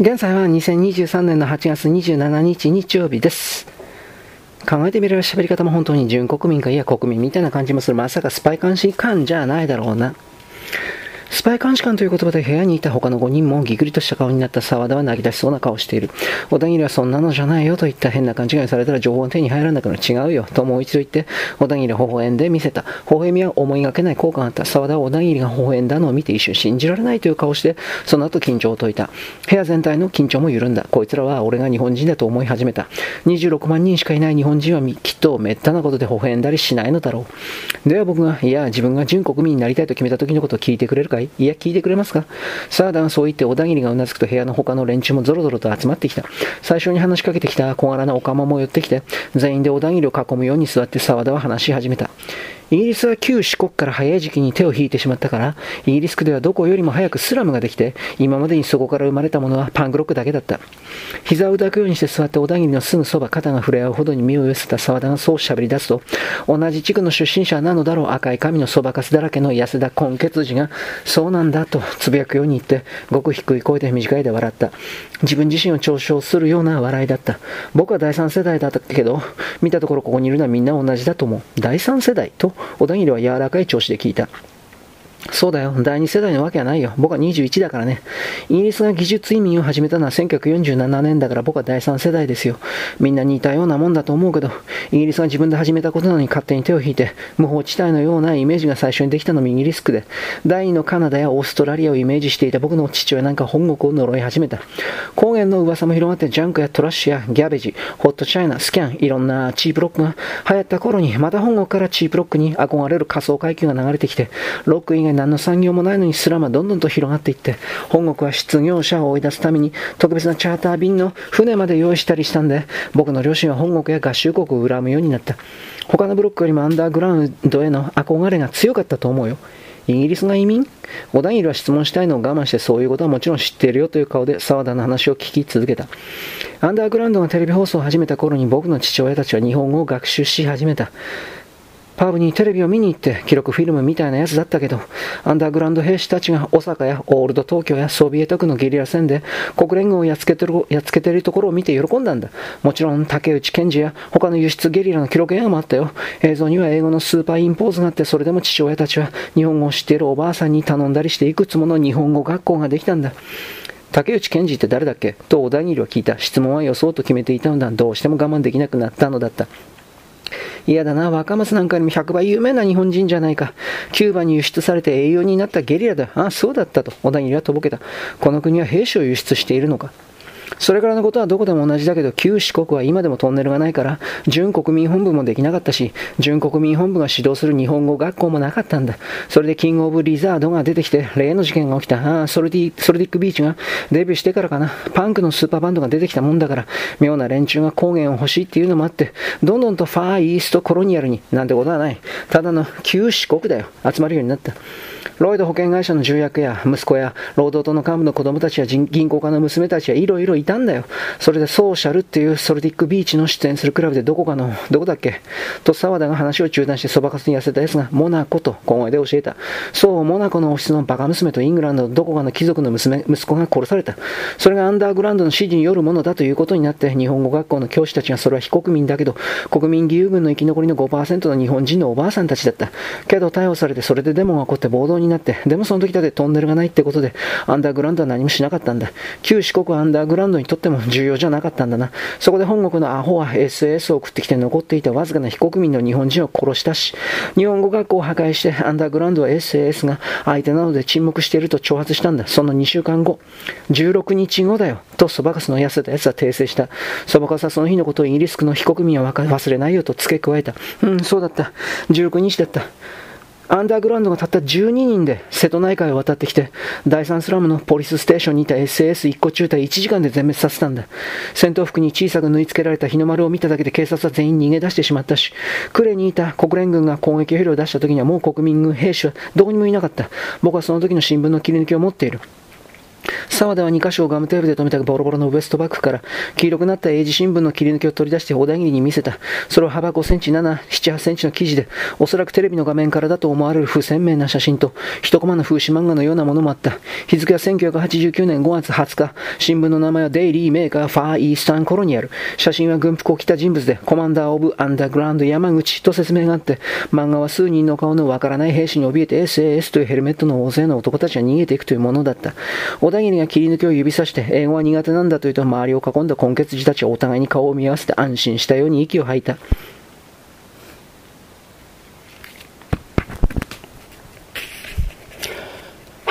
現在は2023年の8月27日日曜日です。考えてみれば喋り方も本当に純国民かいや国民みたいな感じもする。まさかスパイ監視官じゃないだろうな。スパイ監視官という言葉で部屋にいた他の5人もぎくりとした顔になった沢田は泣き出しそうな顔をしている。小田切はそんなのじゃないよといった変な勘違いされたら情報が手に入らなくなる。違うよ。ともう一度言って、小田切は微笑んで見せた。微笑みは思いがけない効果があった。沢田は小田切が微笑んだのを見て一瞬信じられないという顔をして、その後緊張を解いた。部屋全体の緊張も緩んだ。こいつらは俺が日本人だと思い始めた。26万人しかいない日本人はきっと滅多なことで微笑んだりしないのだろう。では僕が、いや、自分が純国民になりたいと決めた時のことを聞いてくれるかい？いや、聞いてくれますか？サーダがそう言って小田切がうなずくと部屋の他の連中もぞろぞろと集まってきた。最初に話しかけてきた小柄なおかまも寄ってきて、全員で小田切を囲むように座って沢田は話し始めた。イギリスは旧四国から早い時期に手を引いてしまったから、イギリス区ではどこよりも早くスラムができて、今までにそこから生まれたものはパンクロックだけだった。膝を抱くようにして座って小田切のすぐそば肩が触れ合うほどに身を寄せた沢田がそう喋り出すと、同じ地区の出身者なのだろう赤い髪のそばかすだらけの安田根血児が、そうなんだとつぶやくように言って、ごく低い声で短いで笑った。自分自身を嘲笑するような笑いだった。僕は第三世代だったけど、見たところここにいるのはみんな同じだと思う。第三世代と小田切は柔らかい調子で聞いた。そうだよ。第二世代のわけはないよ。僕は21だからね。イギリスが技術移民を始めたのは1947年だから僕は第三世代ですよ。みんな似たようなもんだと思うけど、イギリスが自分で始めたことなのに勝手に手を引いて、無法地帯のようなイメージが最初にできたのもイギリス区で、第二のカナダやオーストラリアをイメージしていた僕の父親なんか本国を呪い始めた。高原の噂も広がってジャンクやトラッシュやギャベジ、ホットチャイナ、スキャン、いろんなチープロックが流行った頃に、また本国からチープロックに憧れる仮想階級が流れてきて、ロック以外何の産業もないのにスラムはどんどんと広がっていって、本国は失業者を追い出すために特別なチャーター便の船まで用意したりしたんで、僕の両親は本国や合衆国を恨むようになった。他のブロックよりもアンダーグラウンドへの憧れが強かったと思うよ。イギリスが移民？小田切は質問したいのを我慢してそういうことはもちろん知っているよという顔で沢田の話を聞き続けた。アンダーグラウンドがテレビ放送を始めた頃に僕の父親たちは日本語を学習し始めた。パブにテレビを見に行って記録フィルムみたいなやつだったけど、アンダーグラウンド兵士たちが大阪やオールド東京やソビエト区のゲリラ戦で国連軍をやっつけてるやっつけてるところを見て喜んだんだ。もちろん竹内健二や他の輸出ゲリラの記録映画もあったよ。映像には英語のスーパーインポーズがあって、それでも父親たちは日本語を知っているおばあさんに頼んだりしていくつもの日本語学校ができたんだ。竹内健二って誰だっけ？と小田切は聞いた。質問は予想と決めていたのだ。どうしても我慢できなくなったのだった。嫌だな、若松なんかよりも100倍有名な日本人じゃないか。キューバに輸出されて栄養になったゲリラだ。ああ、そうだったと、小田切はとぼけた。この国は兵士を輸出しているのか。それからのことはどこでも同じだけど、旧四国は今でもトンネルがないから、準国民本部もできなかったし、準国民本部が指導する日本語学校もなかったんだ。それでキングオブリザードが出てきて、例の事件が起きた。ああ、ソルディ、ソルディックビーチがデビューしてからかな。パンクのスーパーバンドが出てきたもんだから、妙な連中が高原を欲しいっていうのもあって、どんどんとファーイーストコロニアルになんてことはない。ただの旧四国だよ。集まるようになった。ロイド保険会社の重役や息子や労働党の幹部の子供たちや銀行家の娘たちやいろいろいたんだよ。それでソーシャルっていうソルディックビーチの出演するクラブでどこかの、どこだっけ？と沢田が話を中断してそばかすに痩せた奴がモナコと小声で教えた。そう、モナコのオフィスのバカ娘とイングランドのどこかの貴族の娘、息子が殺された。それがアンダーグラウンドの指示によるものだということになって、日本語学校の教師たちがそれは非国民だけど、国民義勇軍の生き残りの5%の日本人のおばあさんたちだった。けど逮捕されてそれでデモが起こって暴動になって、でもその時だってトンネルがないってことで、アンダーグラウンドは何もしなかったんだ。旧四国アンダーグラウンドにとっても重要じゃなかったんだな。そこで本国のアホは SS を送ってきて残っていたわずかな非国民の日本人を殺したし、日本語学校を破壊してアンダーグラウンドは SS が相手なので沈黙していると挑発したんだ。その2週間後、16日後だよ。とそばかすの痩せた奴は訂正した。そばかすはその日のことをイギリス区の非国民は忘れないよと付け加えた。うん、そうだった。16日だった。アンダーグラウンドがたった12人で瀬戸内海を渡ってきて、第3スラムのポリスステーションにいた SAS1 個中隊1時間で全滅させたんだ。戦闘服に小さく縫い付けられた日の丸を見ただけで警察は全員逃げ出してしまったし、クレにいた国連軍が攻撃ヘリを出した時にはもう国民軍兵士はどこにもいなかった。僕はその時の新聞の切り抜きを持っている。沢田は2箇所をガムテープで留めたボロボロのウエストバッグから黄色くなった英字新聞の切り抜きを取り出して小田切に見せた。それを幅5センチ、7、7、8センチの記事で、おそらくテレビの画面からだと思われる不鮮明な写真と、一コマの風刺漫画のようなものもあった。日付は1989年5月20日。新聞の名前はデイリーメーカーファーイースタンコロニアル。写真は軍服を着た人物で、コマンダーオブアンダーグラウンド山口と説明があって、漫画は数人の顔のわからない兵士に怯えて SAS というヘルメットの大勢の男たちが逃げていくというものだった。小田切が切り抜きを指さして、英語は苦手なんだと言うと周りを囲んだ混血児たちはお互いに顔を見合わせて安心したように息を吐いた。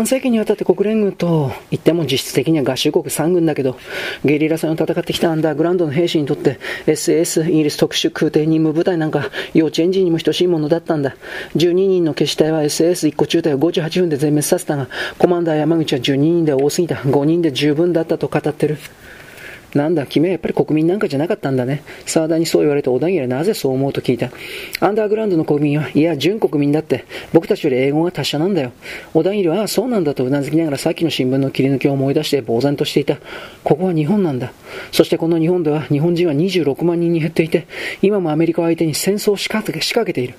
半世紀にわたって国連軍と言っても実質的には合衆国3軍だけど、ゲリラ戦を戦ってきたアンダーグラウンドの兵士にとって SS、イギリス特殊空挺任務部隊なんか幼稚園児にも等しいものだったんだ。12人の決死隊は SS1 個中隊を58分で全滅させたが、コマンダー山口は12人で多すぎた。5人で十分だったと語ってる。なんだ、君はやっぱり国民なんかじゃなかったんだね。沢田にそう言われて小田切はなぜそう思うと聞いた。アンダーグラウンドの国民は、いや、準国民だって、僕たちより英語が達者なんだよ。小田切は、そうなんだとうなずきながらさっきの新聞の切り抜きを思い出して呆然としていた。ここは日本なんだ。そしてこの日本では、日本人は26万人に減っていて、今もアメリカを相手に戦争を仕掛けている。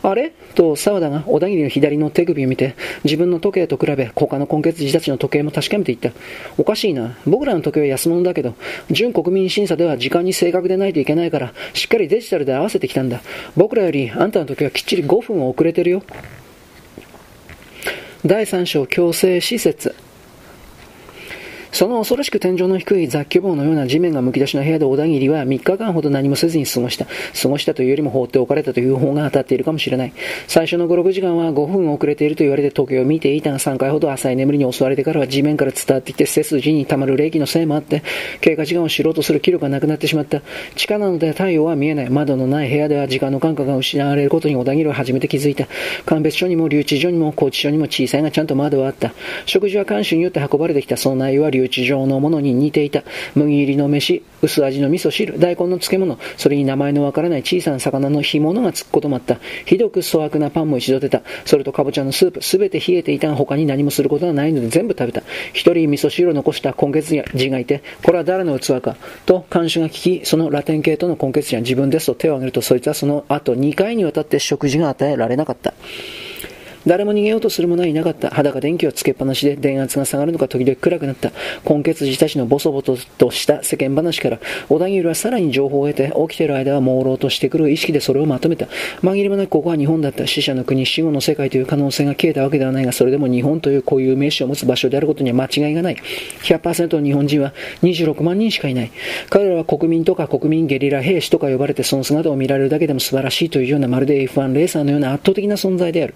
あれ？と沢田が小田切の左の手首を見て、自分の時計と比べ、他の根血児たちの時計も確かめていった。おかしいな。僕らの時計は安物だけど、準国民審査では時間に正確でないといけないから、しっかりデジタルで合わせてきたんだ。僕らよりあんたの時はきっちり5分遅れてるよ。第3章強制施設その恐ろしく天井の低い雑居房のような地面がむき出しの部屋で小田切は3日間ほど何もせずに過ごした。過ごしたというよりも放っておかれたという方が当たっているかもしれない。最初の5、6時間は5分遅れていると言われて時計を見ていたが3回ほど浅い眠りに襲われてからは地面から伝わってきて背筋に溜まる冷気のせいもあって、経過時間を知ろうとする気力がなくなってしまった。地下なので太陽は見えない。窓のない部屋では時間の感覚が失われることに小田切は初めて気づいた。鑑別所にも留置所にも拘置所にも小さいがちゃんと窓はあった。食事は監修によって運ばれてきた。その内容は留置場のものに似ていた。麦入りの飯、薄味の味噌汁、大根の漬物、それに名前のわからない小さな魚の干物がつくこともあった。ひどく粗悪なパンも一度出た。それとかぼちゃのスープ、すべて冷えていたが他に何もすることはないので全部食べた。一人味噌汁を残した根血児がいて、これは誰の器か、と看守が聞き、そのラテン系との根血児は自分ですと手を挙げると、そいつはその後2回にわたって食事が与えられなかった。誰も逃げようとする者はいなかった。裸電気をつけっぱなしで電圧が下がるのか時々暗くなった。根血児たちのボソボソとした世間話から、小田切はさらに情報を得て、起きている間は朦朧としてくる意識でそれをまとめた。紛れもなくここは日本だった。死者の国、死後の世界という可能性が消えたわけではないが、それでも日本という固有名詞を持つ場所であることには間違いがない。100%の日本人は26万人しかいない。彼らは国民とか国民ゲリラ兵士とか呼ばれてその姿を見られるだけでも素晴らしいというようなまるで F1 レーサーのような圧倒的な存在である。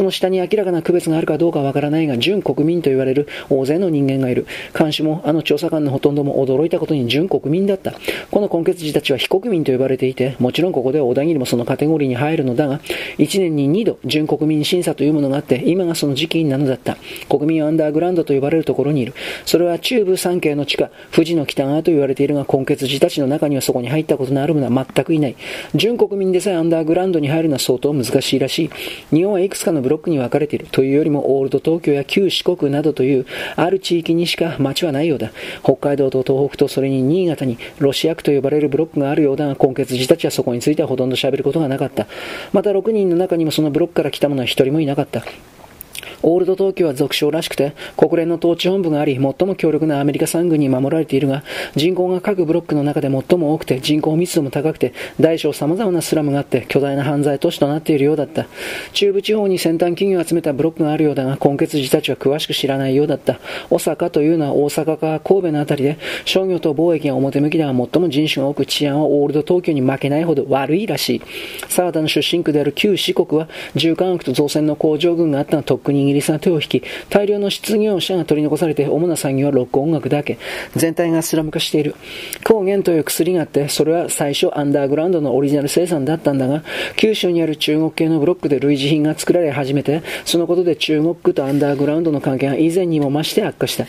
その下に明らかな区別があるかどうかわからないが、準国民と言われる大勢の人間がいる。監視も、あの調査官のほとんども驚いたことに準国民だった。この根血児たちは非国民と呼ばれていて、もちろんここでは小田切もそのカテゴリーに入るのだが、1年に2度準国民審査というものがあって、今がその時期なのだった。国民アンダーグラウンドと呼ばれるところにいる。それは中部三景の地下、富士の北側と言われているが、根血児たちの中にはそこに入ったことのある者は全くいない。準国民でさえアンダーグラウンドに入るのは相当難しいらしい。日本はいくつかのブロックに分かれている。というよりもオールド東京や旧四国などというある地域にしか町はないようだ。北海道と東北とそれに新潟にロシア区と呼ばれるブロックがあるようだが、混血児たちはそこについてはほとんど喋ることがなかった。また6人の中にもそのブロックから来た者は1人もいなかった。オールド東京は俗称らしくて、国連の統治本部があり、最も強力なアメリカ産軍に守られているが、人口が各ブロックの中で最も多くて、人口密度も高くて、大小様々なスラムがあって、巨大な犯罪都市となっているようだった。中部地方に先端企業を集めたブロックがあるようだが、根血児たちは詳しく知らないようだった。大阪というのは大阪か神戸のあたりで、商業と貿易が表向きだが、最も人種が多く治安はオールド東京に負けないほど悪いらしい。沢田の出身区である旧四国は、重化学と造船の工場群があったが、とっくにイギリスが手を引き、大量の失業者が取り残されて、主な産業はロック音楽だけ。全体がスラム化している。抗原という薬があって、それは最初アンダーグラウンドのオリジナル生産だったんだが、九州にある中国系のブロックで類似品が作られ始めて、そのことで中国とアンダーグラウンドの関係が以前にも増して悪化した。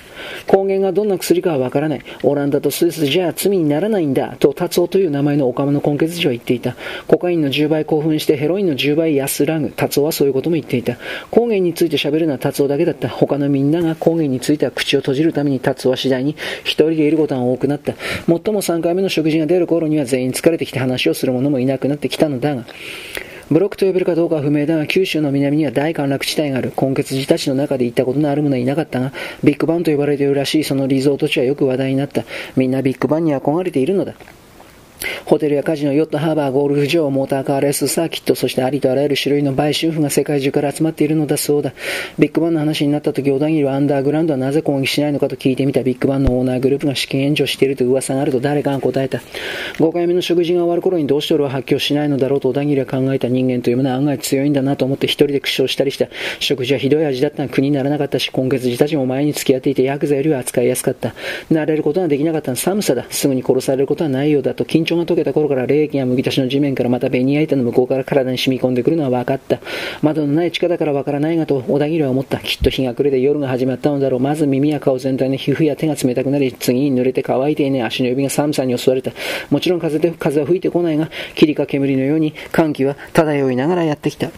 抗原がどんな薬かはわからない。オランダとスイスじゃ罪にならないんだ、と達夫という名前のオカマの根血児は言っていた。コカインの10倍興奮してヘロインの10倍安らぐ。達夫はそういうことも言っていた。抗原について喋るのは達夫だけだった。他のみんなが講義については口を閉じるために達夫は次第に一人でいることが多くなった。もっとも3回目の食事が出る頃には全員疲れてきて話をする者もいなくなってきたのだが、ブロックと呼べるかどうかは不明だが、九州の南には大陥落地帯がある。今月自たちの中で行ったことのある者はいなかったが、ビッグバンと呼ばれているらしいそのリゾート地はよく話題になった。みんなビッグバンに憧れているのだ。ホテルやカジノ、ヨット、ハーバー、ゴルフ場、モーターカー、レース、サーキット、そしてありとあらゆる種類の売春婦が世界中から集まっているのだそうだ。ビッグバンの話になった時、小田切はアンダーグラウンドはなぜ攻撃しないのかと聞いてみたビッグバンのオーナーグループが資金援助していると噂があると誰かが答えた。5回目の食事が終わる頃にどうして俺は発狂しないのだろうと小田切は考えた人間というものは案外強いんだなと思って一人で苦笑したりした。食事はひどい味だったが苦にならなかったし、今月自たちも前に付き合っていてヤクザよりは扱いやすかった。慣れることができなかったの寒さだ。すぐに殺されることはないようだと緊張が解けた頃から冷気がむき出しの地面からまたベニヤ板の向こうから体に染み込んでくるのは分かった。窓のない地下だから分からないがと小田切は思った。きっと日が暮れて夜が始まったのだろう。まず耳や顔全体の皮膚や手が冷たくなり、次に濡れて乾いていない足の指が寒さに襲われた。もちろん風で風は吹いてこないが、霧か煙のように寒気は漂いながらやってきた。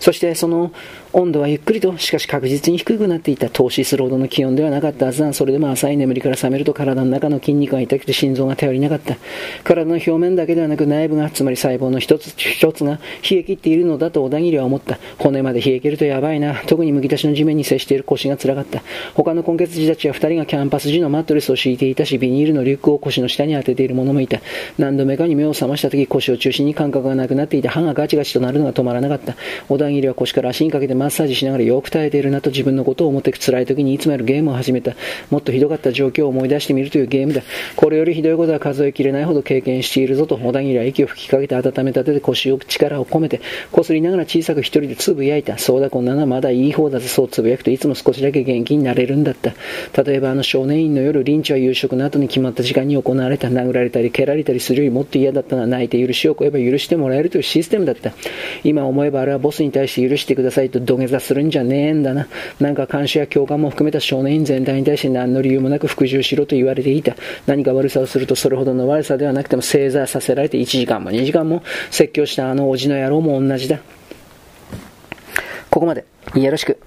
そしてその温度はゆっくりと、しかし確実に低くなっていた。投資するほどの気温ではなかったはずだ。それでも浅い眠りから覚めると体の中の筋肉が痛くて心臓が頼りなかった。体の表面だけではなく内部が、つまり細胞の一つ一つが冷え切っているのだと小田切は思った。骨まで冷え切るとやばいな。特にむき出しの地面に接している腰が辛かった。他の根血児たちは二人がキャンパス時のマットレスを敷いていたし、ビニールのリュックを腰の下に当てている者もいた。何度目かに目を覚ました時、腰を中心に感覚がなくなっていて、歯がガチガチとなるのが止まらなかった。小田切は腰から足にかけてマッサージしながらよく耐えているなと自分のことを思って辛い時にいつもやるゲームを始めた。もっとひどかった状況を思い出してみるというゲームだ。これよりひどいことは数えきれないほど経験しているぞと、小田切は息を吹きかけて温めた手で腰を力を込めて、こすりながら小さく一人でつぶやいた。そうだ、こんなのはまだいい方だぜ、そうつぶやくといつも少しだけ元気になれるんだった。例えばあの少年院の夜、リンチは夕食の後に決まった時間に行われた。殴られたり蹴られたりするよりもっと嫌だったのは泣いて許しを請えば許してもらえるというシステムだった。今思えばあれはボスに対して許してくださいと土下座するんじゃねえんだな。なんか監視や教官も含めた少年院全体に対して何の理由もなく服従しろと言われていた。何か悪さをするとそれほどの悪さではなくても正座させられて1時間も2時間も説教したあのおじの野郎も同じだ。ここまで。よろしく。